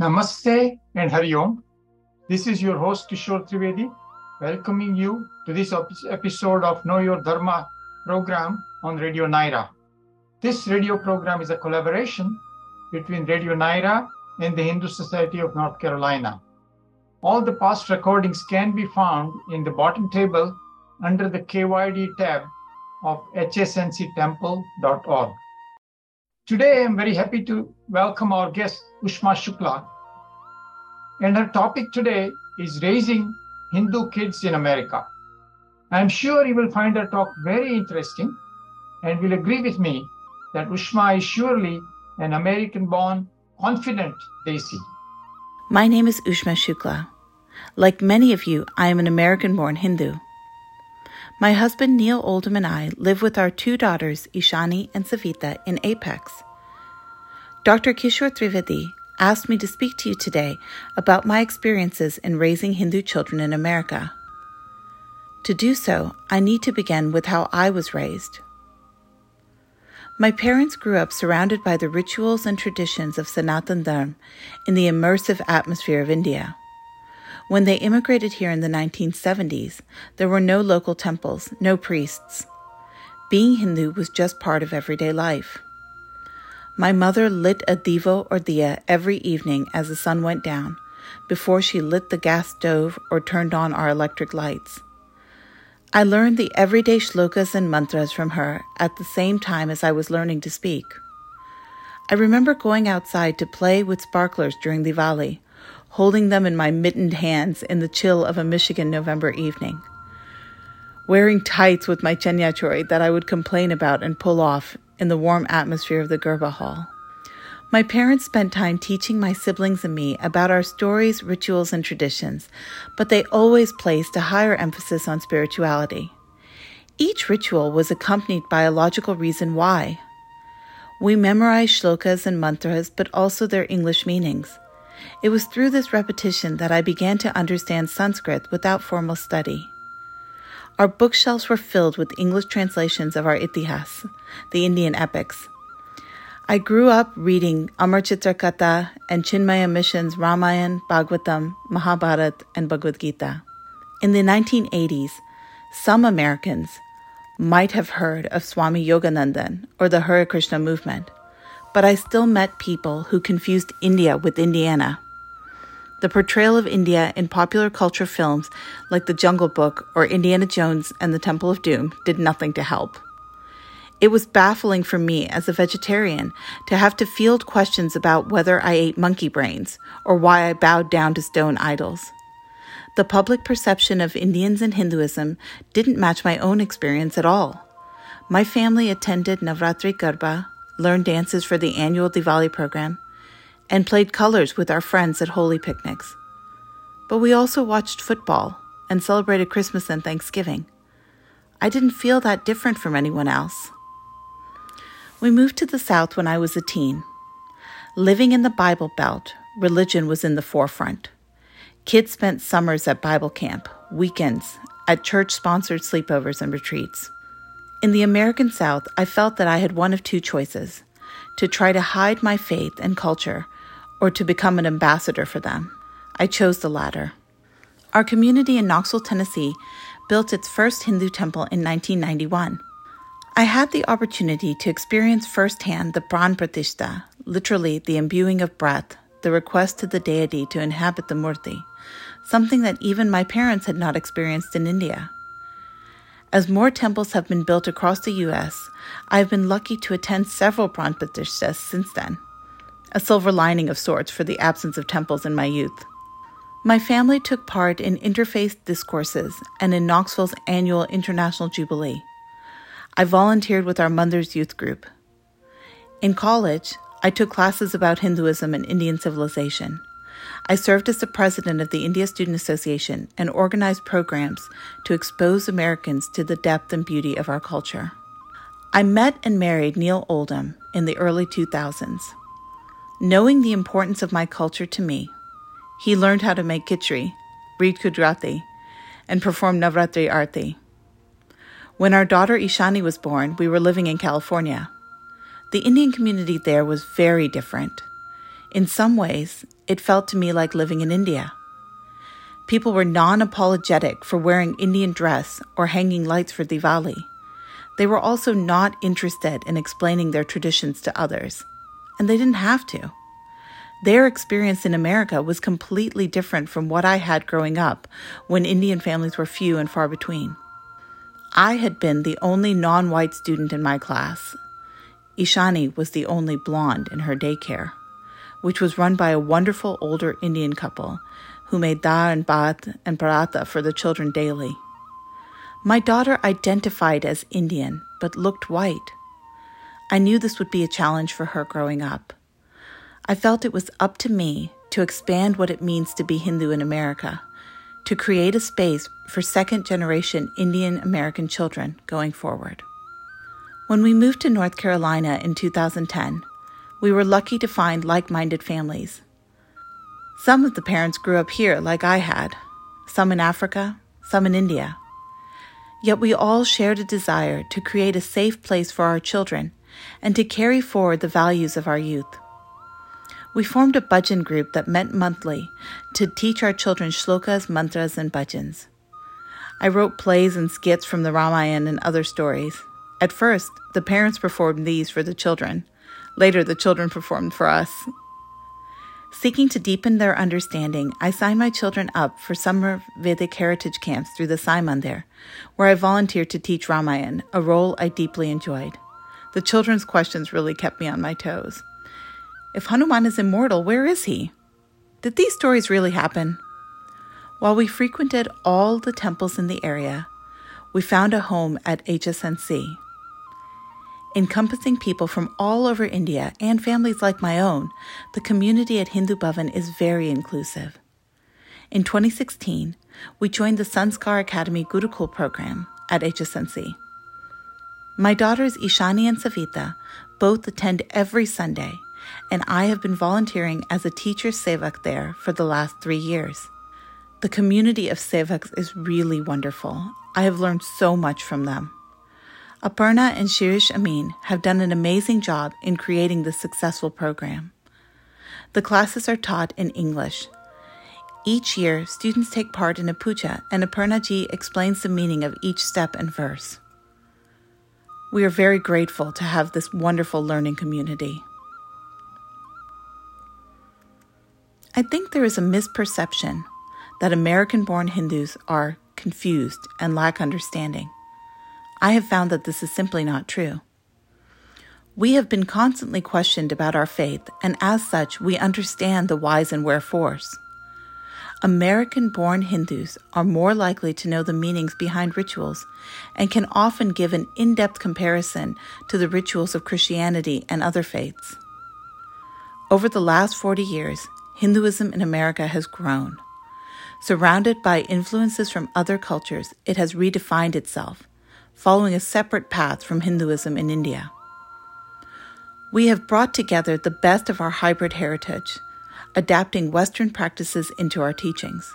Namaste and Hari Om. This is your host Kishor Trivedi, welcoming you to this episode of Know Your Dharma program on Radio Nyra. This radio program is a collaboration between Radio Nyra and the Hindu Society of North Carolina. All the past recordings can be found in the bottom table under the KYD tab of hsnctemple.org. Today, I'm very happy to welcome our guest, Ushma Shukla. And her topic today is raising Hindu kids in America. I'm sure you will find her talk very interesting and will agree with me that Ushma is surely an American born, confident Desi. My name is Ushma Shukla. Like many of you, I am an American born Hindu. My husband Neil Oldham and I live with our two daughters, Ishani and Savita, in Apex. Dr. Kishor Trivedi asked me to speak to you today about my experiences in raising Hindu children in America. To do so, I need to begin with how I was raised. My parents grew up surrounded by the rituals and traditions of Sanatan Dharma in the immersive atmosphere of India. When they immigrated here in the 1970s, there were no local temples, no priests. Being Hindu was just part of everyday life. My mother lit a divo or diya every evening as the sun went down, before she lit the gas stove or turned on our electric lights. I learned the everyday shlokas and mantras from her at the same time as I was learning to speak. I remember going outside to play with sparklers during Diwali holding them in my mittened hands in the chill of a Michigan November evening. Wearing tights with my chaniya choli that I would complain about and pull off in the warm atmosphere of the Garba Hall. My parents spent time teaching my siblings and me about our stories, rituals, and traditions, but they always placed a higher emphasis on spirituality. Each ritual was accompanied by a logical reason why. We memorized shlokas and mantras, but also their English meanings. It was through this repetition that I began to understand Sanskrit without formal study. Our bookshelves were filled with English translations of our Itihas, the Indian epics. I grew up reading Amar Chitra Katha and Chinmaya Mission's Ramayan, Bhagavatam, Mahabharat, and Bhagavad Gita. In the 1980s, some Americans might have heard of Swami Yogananda or the Hare Krishna movement but I still met people who confused India with Indiana. The portrayal of India in popular culture films like The Jungle Book or Indiana Jones and the Temple of Doom did nothing to help. It was baffling for me as a vegetarian to have to field questions about whether I ate monkey brains or why I bowed down to stone idols. The public perception of Indians and Hinduism didn't match my own experience at all. My family attended Navratri Garba, learned dances for the annual Diwali program, and played colors with our friends at Holi picnics. But we also watched football and celebrated Christmas and Thanksgiving. I didn't feel that different from anyone else. We moved to the South when I was a teen. Living in the Bible Belt, religion was in the forefront. Kids spent summers at Bible camp, weekends, at church sponsored sleepovers and retreats. In the American South, I felt that I had one of two choices to try to hide my faith and culture or to become an ambassador for them. I chose the latter. Our community in Knoxville, Tennessee, built its first Hindu temple in 1991. I had the opportunity to experience firsthand the Pran Pratishta, literally the imbuing of breath, the request to the deity to inhabit the Murti, something that even my parents had not experienced in India. As more temples have been built across the U.S., I have been lucky to attend several Pran Pratishtas since then, a silver lining of sorts for the absence of temples in my youth. My family took part in interfaith discourses and in Knoxville's annual International Jubilee. I volunteered with our Mother's Youth Group. In college, I took classes about Hinduism and Indian civilization. I served as the president of the India Student Association and organized programs to expose Americans to the depth and beauty of our culture. I met and married Neil Oldham in the early 2000s. Knowing the importance of my culture to me, he learned how to make khichdi, read Gujarati, and perform Navratri Arti. When our daughter Ishani was born, we were living in California. The Indian community there was very different. In some ways, it felt to me like living in India. People were non apologetic for wearing Indian dress or hanging lights for Diwali. They were also not interested in explaining their traditions to others, and they didn't have to. Their experience in America was completely different from what I had growing up when Indian families were few and far between. I had been the only non white student in my class. Ishani was the only blonde in her daycare, which was run by a wonderful older Indian couple who made dal and bhat and paratha for the children daily. My daughter identified as Indian but looked white. I knew this would be a challenge for her growing up. I felt it was up to me to expand what it means to be Hindu in America to create a space for second generation Indian American children going forward. When we moved to North Carolina in 2010, we were lucky to find like minded families. Some of the parents grew up here, like I had, some in Africa, some in India. Yet we all shared a desire to create a safe place for our children and to carry forward the values of our youth we formed a bhajan group that met monthly to teach our children shlokas, mantras, and bhajans. I wrote plays and skits from the Ramayana and other stories. At first, the parents performed these for the children. Later, the children performed for us. Seeking to deepen their understanding, I signed my children up for summer Vedic heritage camps through the Sai Mandir, where I volunteered to teach Ramayana, a role I deeply enjoyed. The children's questions really kept me on my toes. If Hanuman is immortal, where is he? Did these stories really happen? While we frequented all the temples in the area, we found a home at HSNC. Encompassing people from all over India and families like my own, the community at Hindu Bhavan is very inclusive. In 2016, we joined the Sanskar Academy Gurukul program at HSNC. My daughters Ishani and Savita both attend every Sunday and I have been volunteering as a teacher sevak there for the last three years. The community of sevaks is really wonderful. I have learned so much from them. Aparna and Shirish Amin have done an amazing job in creating this successful program. The classes are taught in English. Each year, students take part in a puja, and Aparna ji explains the meaning of each step and verse. We are very grateful to have this wonderful learning community. I think there is a misperception that American born Hindus are confused and lack understanding. I have found that this is simply not true. We have been constantly questioned about our faith, and as such, we understand the whys and wherefores. American born Hindus are more likely to know the meanings behind rituals and can often give an in depth comparison to the rituals of Christianity and other faiths. Over the last 40 years, Hinduism in America has grown. Surrounded by influences from other cultures, it has redefined itself, following a separate path from Hinduism in India. We have brought together the best of our hybrid heritage, adapting Western practices into our teachings.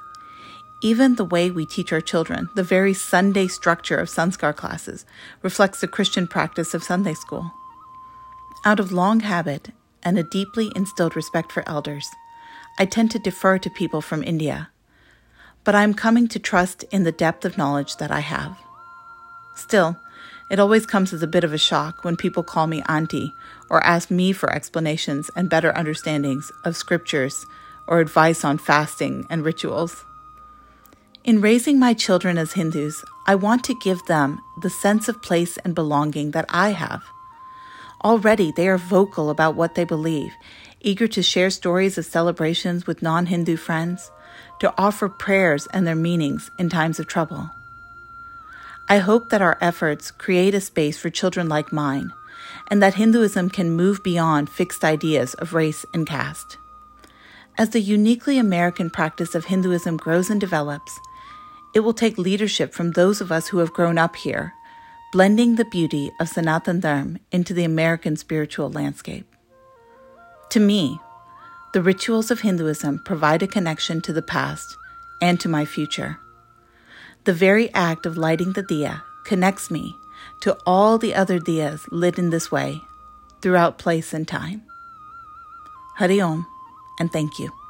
Even the way we teach our children, the very Sunday structure of Sanskar classes, reflects the Christian practice of Sunday school. Out of long habit and a deeply instilled respect for elders, I tend to defer to people from India, but I am coming to trust in the depth of knowledge that I have. Still, it always comes as a bit of a shock when people call me auntie or ask me for explanations and better understandings of scriptures or advice on fasting and rituals. In raising my children as Hindus, I want to give them the sense of place and belonging that I have. Already they are vocal about what they believe eager to share stories of celebrations with non Hindu friends, to offer prayers and their meanings in times of trouble. I hope that our efforts create a space for children like mine, and that Hinduism can move beyond fixed ideas of race and caste. As the uniquely American practice of Hinduism grows and develops, it will take leadership from those of us who have grown up here, blending the beauty of Sanatan Dharma into the American spiritual landscape. To me, the rituals of Hinduism provide a connection to the past and to my future. The very act of lighting the diya connects me to all the other diyas lit in this way throughout place and time. Hari Om. and thank you.